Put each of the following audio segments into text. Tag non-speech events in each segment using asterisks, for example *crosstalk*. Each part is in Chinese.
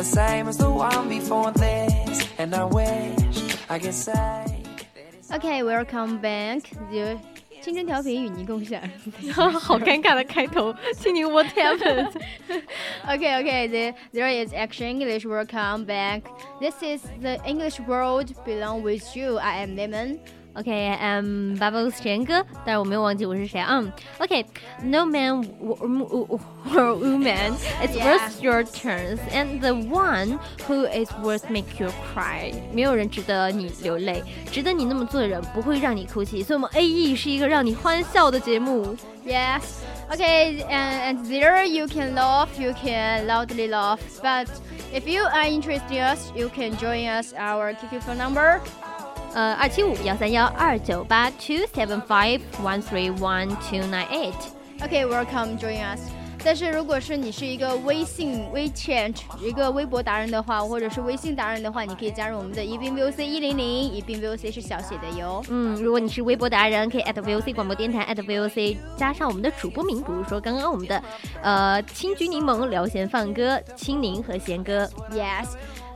The same as the one before this, and I wish I could say. Okay, welcome back. 青春调频与您共享。好尴尬的开头，请您 What happened? okay, okay. The, there is Action English. Welcome back. This is the English world belong with you. I am Lemon. Okay, I'm Bubbles 贤哥，但是我没有忘记我是谁啊。Okay, no man or woman is worth your turns, and the one who is worth make you cry，没有人值得你流泪，值得你那么做的人不会让你哭泣。所以，我们 A E 是一个让你欢笑的节目。Yes. Okay, and, and there you can laugh, you can loudly laugh. But if you are interested in us, you can join us our QQ phone number 呃，二七五幺三幺二九八 two seven five one three one two nine eight。Okay, welcome join us. 但是如果是你是一个微信 WeChat 一个微博达人的话，或者是微信达人的话，你可以加入我们的宜宾 VOC 一零零，宜宾 VOC 是小写的哟。嗯，如果你是微博达人，可以 at VOC 广播电台 at VOC 加上我们的主播名，比如说刚刚我们的呃青桔柠檬聊闲放歌，青柠和贤哥。Yes。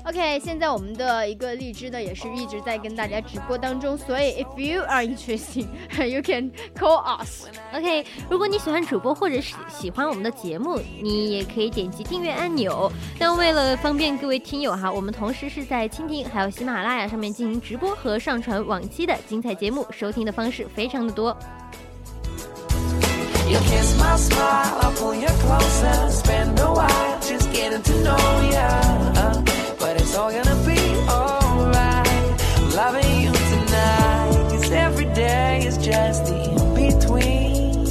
OK，现在我们的一个荔枝呢，也是一直在跟大家直播当中，所以 if you are interested, *laughs* you can call us. OK，如果你喜欢主播或者是喜欢我们的节目，你也可以点击订阅按钮。但为了方便各位听友哈，我们同时是在蜻蜓还有喜马拉雅上面进行直播和上传往期的精彩节目，收听的方式非常的多。You kiss my smile, I'll pull you closer, spend a while just getting to know you. but Loving you tonight, cause every day is just the in between.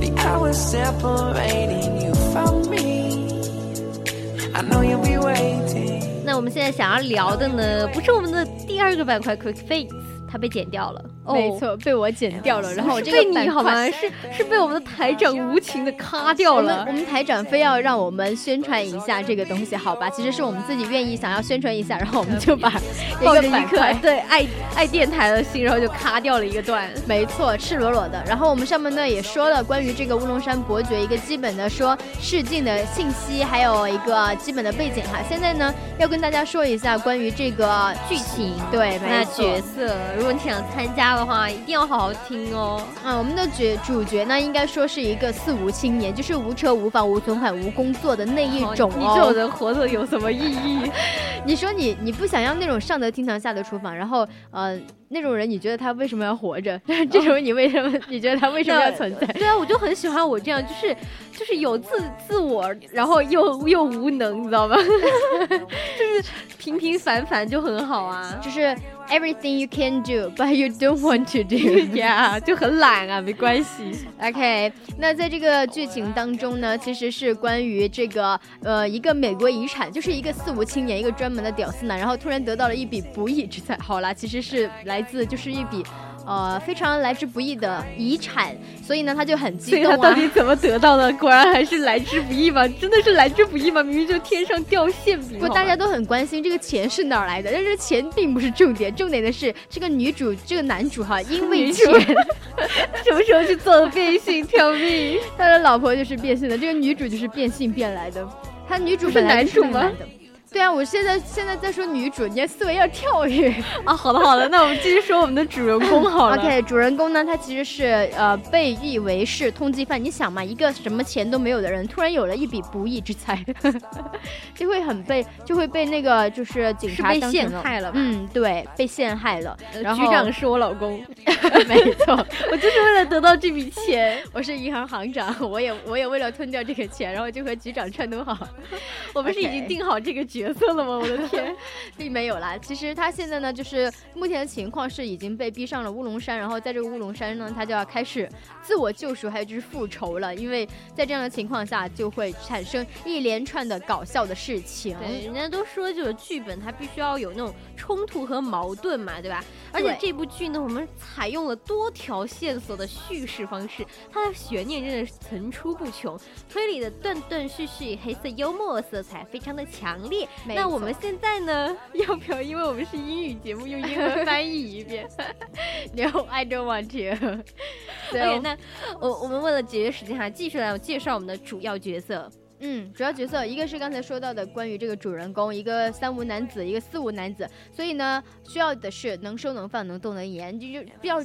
The hours separating you from me. I know you'll be waiting. 那我们现在想要聊的呢，不是我们的第二个板块 Quick Fix，它被剪掉了。没错，被我剪掉了。然后这个你好吗？是是被我们的台长无情的咔掉了。我们台长非要让我们宣传一下这个东西，好吧？其实是我们自己愿意想要宣传一下，然后我们就把 *laughs* 抱着一颗对爱爱电台的心，然后就咔掉了一个段。没错，赤裸裸的。然后我们上面呢也说了关于这个乌龙山伯爵一个基本的说试镜的信息，还有一个基本的背景哈。现在呢要跟大家说一下关于这个剧情，对，那角色，如果你想参加。的话一定要好好听哦。啊，我们的角主角呢，应该说是一个四无青年，就是无车无房无存款无工作的那一种哦。你这种人活着有什么意义？*laughs* 你说你你不想要那种上得厅堂下得厨房，然后呃。那种人，你觉得他为什么要活着？*laughs* 这种人，你为什么？你觉得他为什么要存在？*laughs* 对啊，我就很喜欢我这样，就是就是有自自我，然后又又无能，你知道吗？就是平平凡凡就很好啊，就是 everything you can do but you don't want to do，yeah，*laughs* 就很懒啊，没关系。OK，那在这个剧情当中呢，其实是关于这个呃一个美国遗产，就是一个四无青年，一个专门的屌丝男，然后突然得到了一笔不义之财。好啦，其实是来。自就是一笔，呃，非常来之不易的遗产，所以呢，他就很激动啊。他到底怎么得到的？果然还是来之不易吗？真的是来之不易吗？明明就天上掉馅饼。不，大家都很关心这个钱是哪儿来的，但是钱并不是重点，重点的是这个女主，这个男主哈，因为钱，*laughs* 什么时候去做了变性跳命？他的老婆就是变性的，这个女主就是变性变来的。他女主是男主吗？对啊，我现在现在在说女主，你的思维要跳跃啊！好的好的，那我们继续说我们的主人公好了。*laughs* OK，主人公呢，他其实是呃被誉为是通缉犯。你想嘛，一个什么钱都没有的人，突然有了一笔不义之财，*laughs* 就会很被就会被那个就是警察被陷害了。嗯，对，被陷害了。然后局长是我老公，*laughs* 没错，我就是为了得到这笔钱。我是银行行长，我也我也为了吞掉这个钱，然后就和局长串通好，我们是已经定好这个局。角色了吗？我的天，*laughs* 并没有啦。其实他现在呢，就是目前的情况是已经被逼上了乌龙山，然后在这个乌龙山呢，他就要开始自我救赎，还有就是复仇了。因为在这样的情况下，就会产生一连串的搞笑的事情。对，人家都说就是剧本它必须要有那种冲突和矛盾嘛，对吧？而且这部剧呢，我们采用了多条线索的叙事方式，它的悬念真的是层出不穷，推理的断断续续，黑色幽默色彩非常的强烈。那我们现在呢，*laughs* 要不要因为我们是英语节目，用英文翻译一遍？*laughs* No, I don't want to. *laughs* OK，那我我们为了节约时间哈，继续来介绍我们的主要角色。嗯，主要角色一个是刚才说到的关于这个主人公，一个三无男子，一个四无男子，所以呢，需要的是能收能放能动能言，就就比较。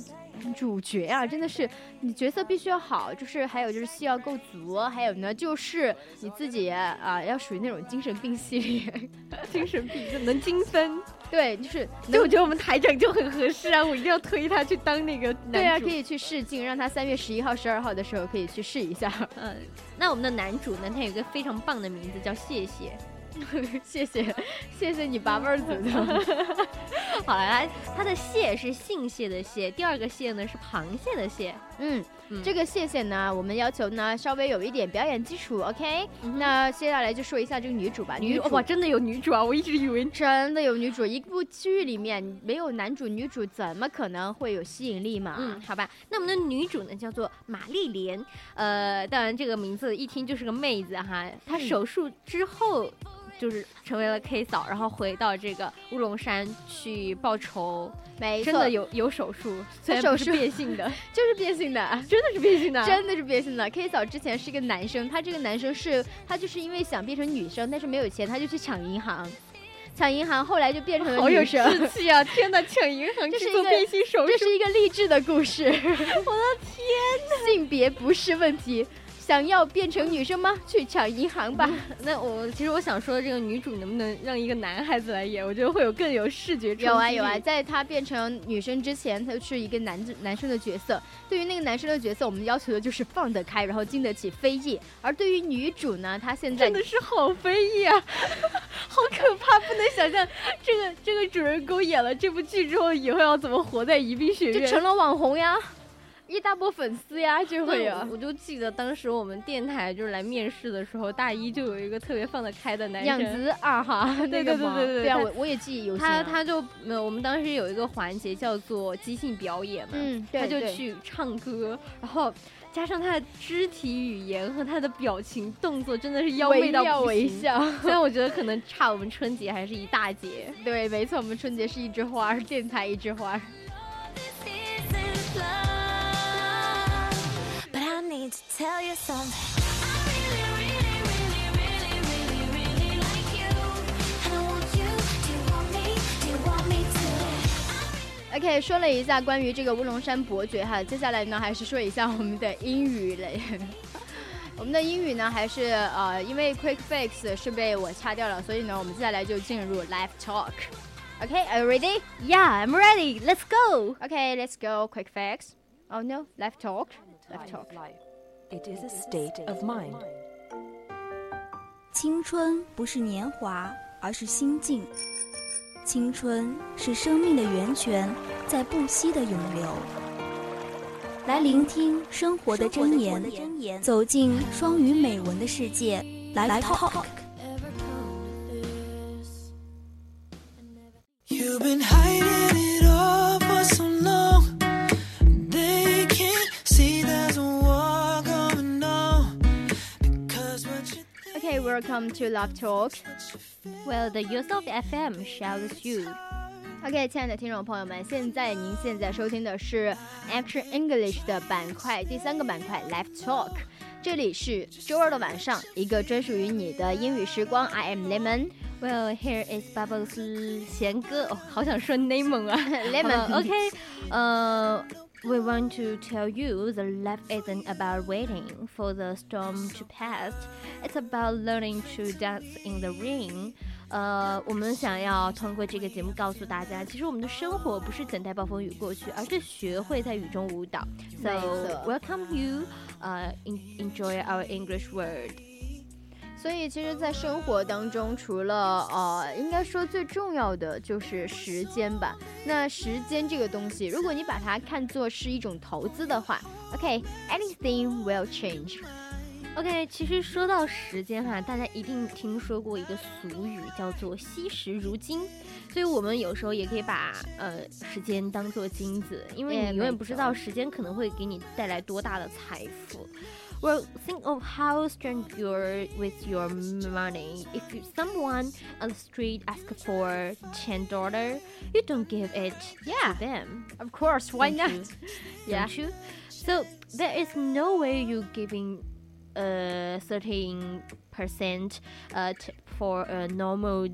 主角啊，真的是你角色必须要好，就是还有就是戏要够足，还有呢就是你自己啊要属于那种精神病系列，*laughs* 精神病就能精分。对，就是，那我觉得我们台长就很合适啊，我一定要推他去当那个。对啊，可以去试镜，让他三月十一号、十二号的时候可以去试一下。*laughs* 嗯，那我们的男主呢，他有一个非常棒的名字叫谢谢。*laughs* 谢谢，谢谢你八辈儿祖宗。好了，来，他的蟹是姓蟹的蟹，第二个蟹呢是螃蟹的蟹。嗯，这个蟹蟹呢，我们要求呢稍微有一点表演基础，OK？那接下来就说一下这个女主吧。女主哇，真的有女主啊！我一直以为真的有女主，一部剧里面没有男主女主，怎么可能会有吸引力嘛？嗯，好吧。那我们的女主呢叫做玛丽莲，呃，当然这个名字一听就是个妹子哈。她手术之后。就是成为了 K 嫂，然后回到这个乌龙山去报仇。没错，真的有有手术，虽然不是变性的，*laughs* 就是变性的，真的是变性的，真的是变性的。K 嫂之前是一个男生，他这个男生是他就是因为想变成女生，但是没有钱，他就去抢银行，抢银行，后来就变成了女生。好有志气啊！*laughs* 天哪，抢银行这是做变性手术，这是一个励志的故事。*laughs* 我的天哪，性别不是问题。想要变成女生吗？去抢银行吧。那我其实我想说，这个女主能不能让一个男孩子来演？我觉得会有更有视觉有啊有啊，在她变成女生之前，她是一个男男生的角色。对于那个男生的角色，我们要求的就是放得开，然后经得起非议。而对于女主呢，她现在真的是好非议啊，*laughs* 好可怕！不能想象这个这个主人公演了这部剧之后，以后要怎么活在宜宾学院，就成了网红呀。一大波粉丝呀，就会有。我就记得当时我们电台就是来面试的时候，大一就有一个特别放得开的男生，养子二哈，*laughs* 对对对对对对啊，我我也记忆犹新。他他就没有，我们当时有一个环节叫做即兴表演嘛，嗯，他就去唱歌，然后加上他的肢体语言和他的表情动作，真的是妖媚到不行。虽然我觉得可能差我们春节还是一大截。对，没错，我们春节是一枝花，电台一枝花。OK，说了一下关于这个乌龙山伯爵哈，接下来呢还是说一下我们的英语类。我们的英语呢还是呃，因为 *laughs* Quick Fix 是被我掐掉了，所以呢我们接下来就进入 Live Talk。OK，Are you ready? Yeah, I'm ready. Let's go. Okay, let's go. Quick Fix. Oh no, Live Talk. Live Talk. It is a state of mind. 青春不是年华，而是心境。青春是生命的源泉，在不息的涌流。来聆听生活的真言，走进双语美文的世界。来 talk。Welcome to Love Talk. Well, the use of FM shows you. OK，亲爱的听众朋友们，现在您现在收听的是 Action English 的板块，第三个板块 Live Talk。这里是周二的晚上，一个专属于你的英语时光。I am Lemon. Well, here is Bubbles 贤哥，哦，好想说 Lemon 啊，Lemon。OK，呃。 *laughs* We want to tell you the life isn't about waiting for the storm to pass. It's about learning to dance in the rain. 呃，我们想要通过这个节目告诉大家，其实我们的生活不是等待暴风雨过去，而是学会在雨中舞蹈。So welcome you, uh, enjoy our English word. 所以其实，在生活当中，除了呃，应该说最重要的就是时间吧。那时间这个东西，如果你把它看作是一种投资的话，OK，anything、okay, will change。OK，其实说到时间哈，大家一定听说过一个俗语，叫做惜时如金。所以我们有时候也可以把呃时间当做金子，因为你永远不知道时间可能会给你带来多大的财富。Well, think of how strong you're with your money. If you, someone on the street asks for ten dollar, you don't give it yeah. to them. Of course, why not? You? *laughs* yeah. Don't you? So there is no way you giving a certain percent uh, for a normal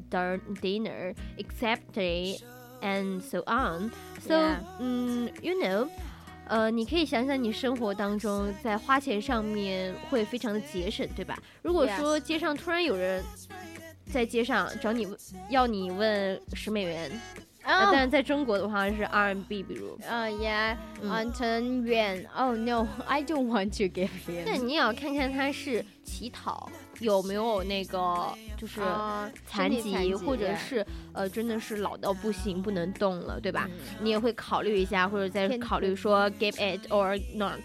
dinner, except and so on. So, yeah. um, you know. 呃，你可以想想你生活当中在花钱上面会非常的节省，对吧？如果说街上突然有人在街上找你要你问十美元，啊，但是在中国的话是 RMB，比如，啊，Yeah，嗯，ten 元，Oh no，I don't want to give him。那你也要看看他是乞讨。有没有那个就是残疾，或者是呃真的是老到不行不能动了，对吧？你也会考虑一下，或者再考虑说 give it or not。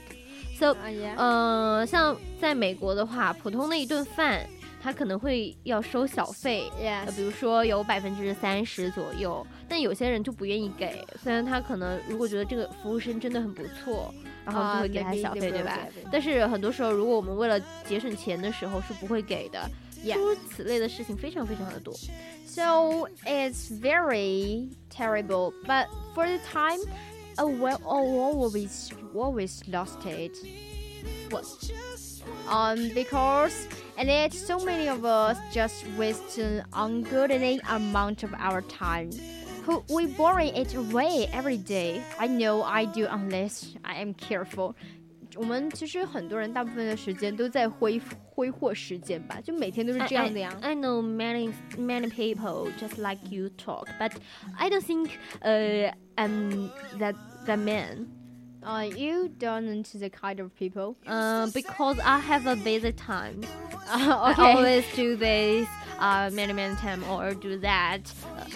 So，呃，像在美国的话，普通的一顿饭。他可能会要收小费，比如说有百分之三十左右，但有些人就不愿意给。虽然他可能如果觉得这个服务生真的很不错，然后就会给他小费，对吧？但是很多时候，如果我们为了节省钱的时候是不会给的。诸如此类的事情非常非常的多。So it's very terrible, but for the time, a well, always always lost it. What? Um, because and yet so many of us just waste an ungodly amount of our time. Who we borrow it away every day. I know I do unless I am careful. 我们其实很多人大部分的时间都在挥挥霍时间吧，就每天都是这样的呀。I, I, I know many many people just like you talk, but I don't think uh I'm that that man. Uh, you don't the kind of people. Uh, because I have a busy time. Uh, *laughs* okay. I always do this uh, many many time or do that.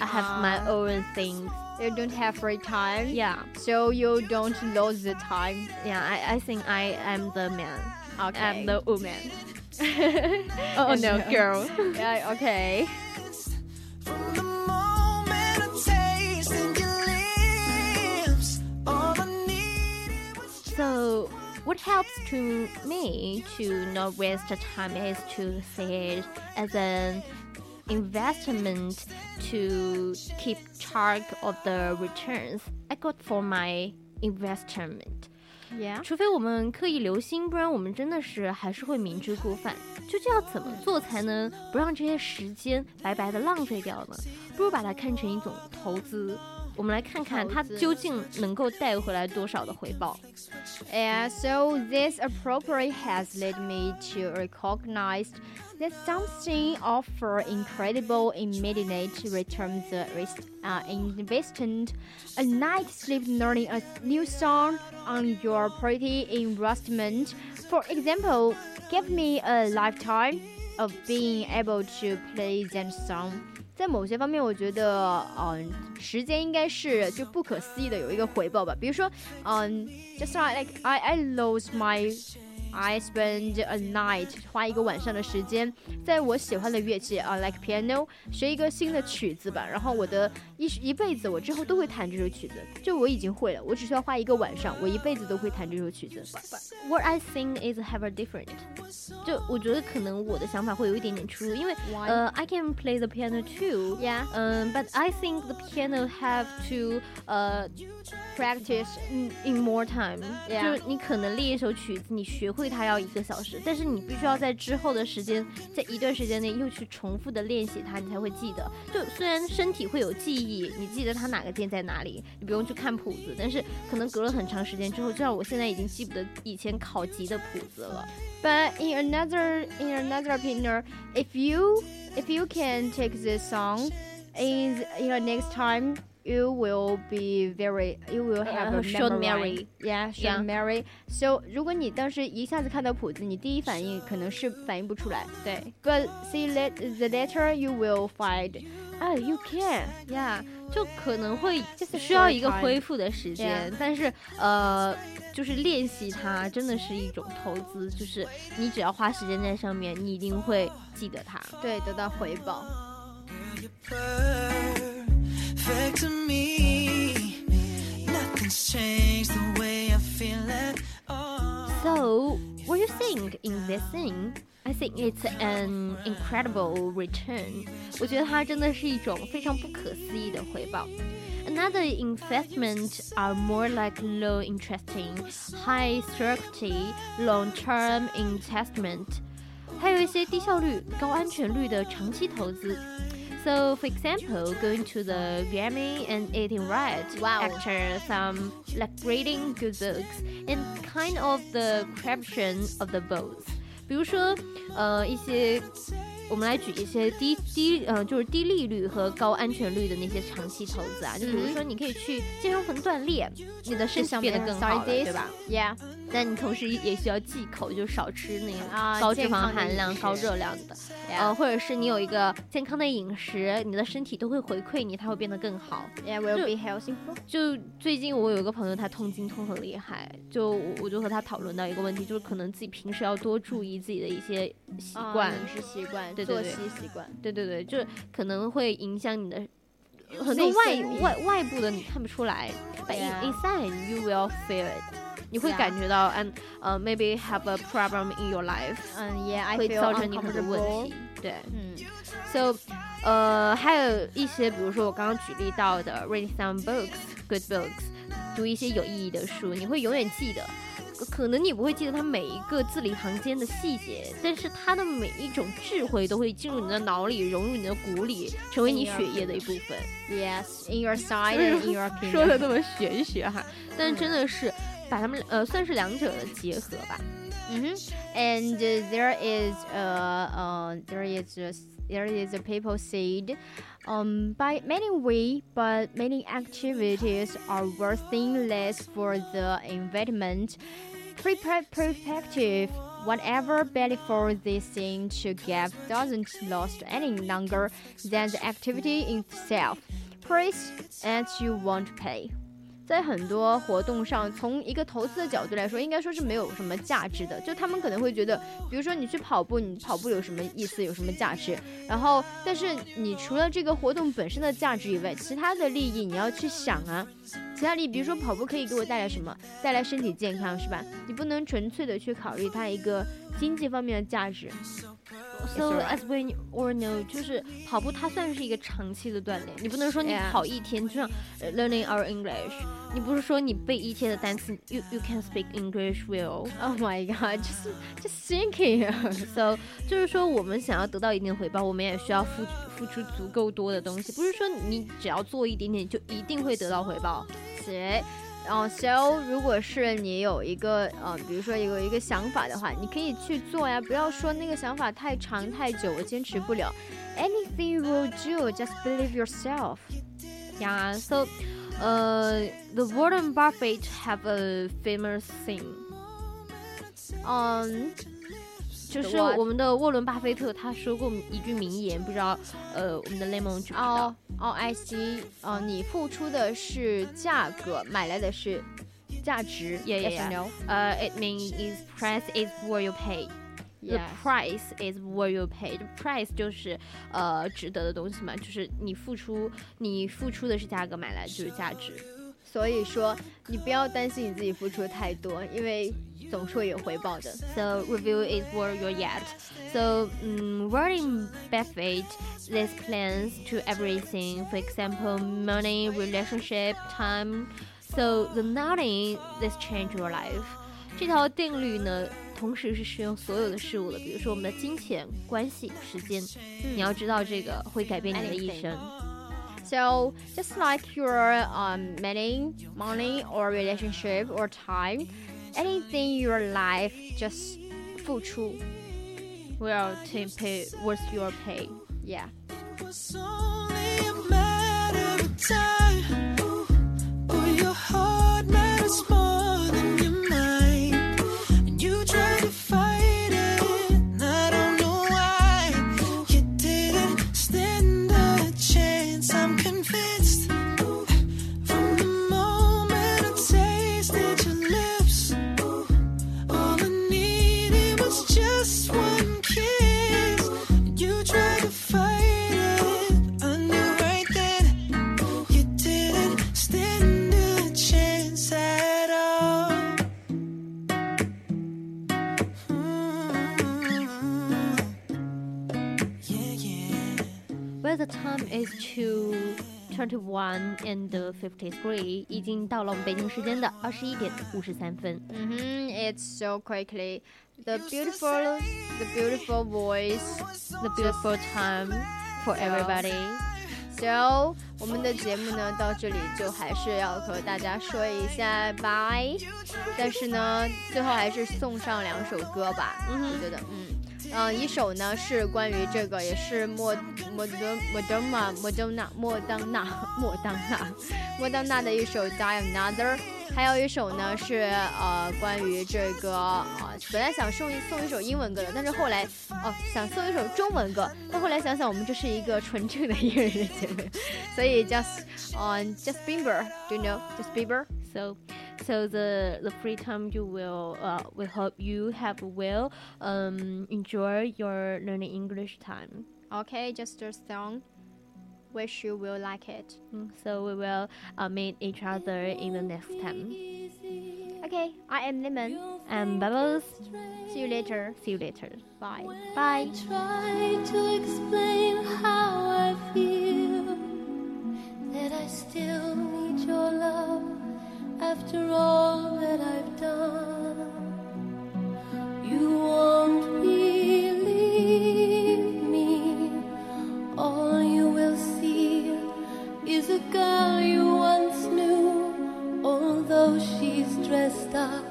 I have my uh, own things. You don't have free time. Yeah. So you don't lose the time. Yeah, I, I think I am the man. Okay. I'm the woman. *laughs* oh no, girl. *laughs* yeah. Okay. what helps to me to not waste time is to see it as an investment to keep track of the returns I got for my investment. Yeah. 除非我们刻意留心，不然我们真的是还是会明知故犯。究竟要怎么做才能不让这些时间白白的浪费掉呢？不如把它看成一种投资。 我们来看看它究竟能够带回来多少的回报。Yeah, so this appropriate has led me to recognize that something offer incredible immediate returns uh, investment. A night sleep learning a new song on your pretty investment. For example, give me a lifetime of being able to play that song 在某些方面，我觉得，嗯，时间应该是就不可思议的有一个回报吧。比如说，嗯，just like I I lose my I spend a night 花一个晚上的时间，在我喜欢的乐器啊，like piano 学一个新的曲子吧。然后我的一一辈子，我之后都会弹这首曲子。就我已经会了，我只需要花一个晚上，我一辈子都会弹这首曲子。What I think is have a different。就我觉得可能我的想法会有一点点出入，因为呃，I can play the piano too。Yeah。嗯，but I think the piano have to 呃 practice in more time。就是你可能练一首曲子，你学会。 会它要一个小时，但是你必须要在之后的时间，在一段时间内又去重复的练习它，你才会记得。就虽然身体会有记忆，你记得它哪个键在哪里，你不用去看谱子，但是可能隔了很长时间之后，就像我现在已经记不得以前考级的谱子了。But in another in another opinion, if you if you can take this song in your next time you will be very, you will have a Uh, short memory. memory. Yeah, short memory. So 如果你当时一下子看到谱子，你第一反应可能是反应不出来。对 But see let the letter you will find. Oh, you can. Yeah，就可能会需要一个恢复的时间.但是呃，就是练习它真的是一种投资，就是你只要花时间在上面，你一定会记得它。对，得到回报。perfect to me. Nothing's changed the way I feel at all. So, what do you think in this thing? I think it's an incredible return. 我觉得它真的是一种非常不可思议的回报。Another investment are more like low interesting, high certainty, long-term investment. 还有一些低效率、高安全率的长期投资。 So, for example, going to the Grammy and eating right Wow. after some like reading good books and kind of the corruption of the both. 比如说，呃，一些 我们来举一些低低呃，就是低利率和高安全率的那些长期投资啊，就比如说你可以去健身房锻炼，你的身体变得更好了，对吧？Yeah. 但你同时也需要忌口，就少吃那个啊高脂肪含量、高热量的，呃，或者是你有一个健康的饮食，你的身体都会回馈你，它会变得更好。Yeah, will 就 be healthy. 就最近我有一个朋友，他痛经痛很厉害，就我我就和他讨论到一个问题，就是可能自己平时要多注意自己的一些习啊惯，饮食习惯、对作息习惯。对对对，就是可能会影响你的很多外外外部的你看不出来，but inside you will feel it，你会.感觉到，and 呃、maybe have a problem in your life，嗯，Yeah, 会造成你很多问.题，对。嗯 So，呃，还有一些，比如说我刚刚举例到的，read some books, good books，读一些有意义的书，你会永远记得。可可能你不会记得它每一个字里行间的细节，但是它的每一种智慧都会进入你的脑里，融入你的骨里，成为你血液的一部分。 Yes, in your side and in *laughs* your 说 kingdom. 的那么玄学哈，但是真的是把它们呃算是两者的结合吧。 hmm And uh, there is uh, uh there is just there is a people said um by many way but many activities are worth less for the investment Perspective whatever benefit this thing to give doesn't last any longer than the activity itself. Price as you won't pay 在很多活动上，从一个投资的角度来说，应该说是没有什么价值的。就他们可能会觉得，比如说你去跑步，你跑步有什么意思，有什么价值？然后，但是你除了这个活动本身的价值以外，其他的利益你要去想啊。其他利益，比如说跑步可以给我带来什么？带来身体健康，是吧？你不能纯粹的去考虑它一个经济方面的价值。So as we all know，就是跑步它算是一个长期的锻炼，你不能说你.跑一天，就像呃 learning our English，你不是说你背一天的单词，you you can speak English well。Oh my god，就是 just thinking。So 就是说，我们想要得到一定的回报，我们也需要付付出足够多的东西，不是说你只要做一点点就一定会得到回报。对，哦、s o 如果是你有一个呃，比如说有一个想法的话，你可以去做呀，不要说那个想法太长太久，我坚持不了。Anything will do, just believe yourself. Yeah, so, 呃 the Warren Buffett have a famous thing，嗯，就是我们的沃伦巴菲特他说过一句名言，不知道呃我们的 Lemon 知不知道？哦哦，I see，哦，你付出的是价格，买来的是价值。Yeah, yeah? 呃、i t means is price is what you pay。The price is what you pay. The price 就是呃值得的东西嘛，就是你付出你付出的是价格，买来就是价值。所以说，你不要担心你自己付出的太多，因为总是会有回报的。 So review is where you're at. So um, Warren Buffett this plans to everything. For example, money, relationship, time. So the nothing this change your life. 这条定律呢，同时是适用所有的事物的，比如说我们的金钱、关系、时间。你要知道这个会改变你的一 Anything. 生。 So just like your um, money, money or relationship or time, anything in your life, just 付出 Will to pay worth your pay. Yeah. It's only a matter of time. is two twenty one and fifty three，已经到了我们北京时间的二十一点五十三分。嗯哼，It's so quickly. The beautiful, the beautiful voice, the beautiful time for everybody. So，我们的节目呢到这里就还是要和大家说一下拜，但是呢，最后还是送上两首歌吧。嗯，我觉得，嗯。 嗯，一首呢是关于这个，也是莫莫德莫德玛莫当娜莫当娜莫当娜莫当娜的一首 Die Another，还有一首呢是呃关于这个啊，本来想送一送一首英文歌的，但是后来哦想送一首中文歌，但后来想想我们这是一个纯正的英文的节目，所以 just on just Bieber，do you know just Bieber？So so the the free time you will uh, we hope you have will um enjoy your learning English time. Okay, just a song. Wish you will like it. Mm, so we will uh, meet each other in the next time. Okay, I am Lemon. And Bubbles. See you later. See you later. Bye. Bye. Try to explain how I feel that I still need your love after all that I've done. You won't believe me. All you will see is a girl you once knew, although she's dressed up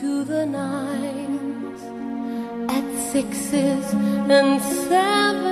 to the nines at sixes and sevens.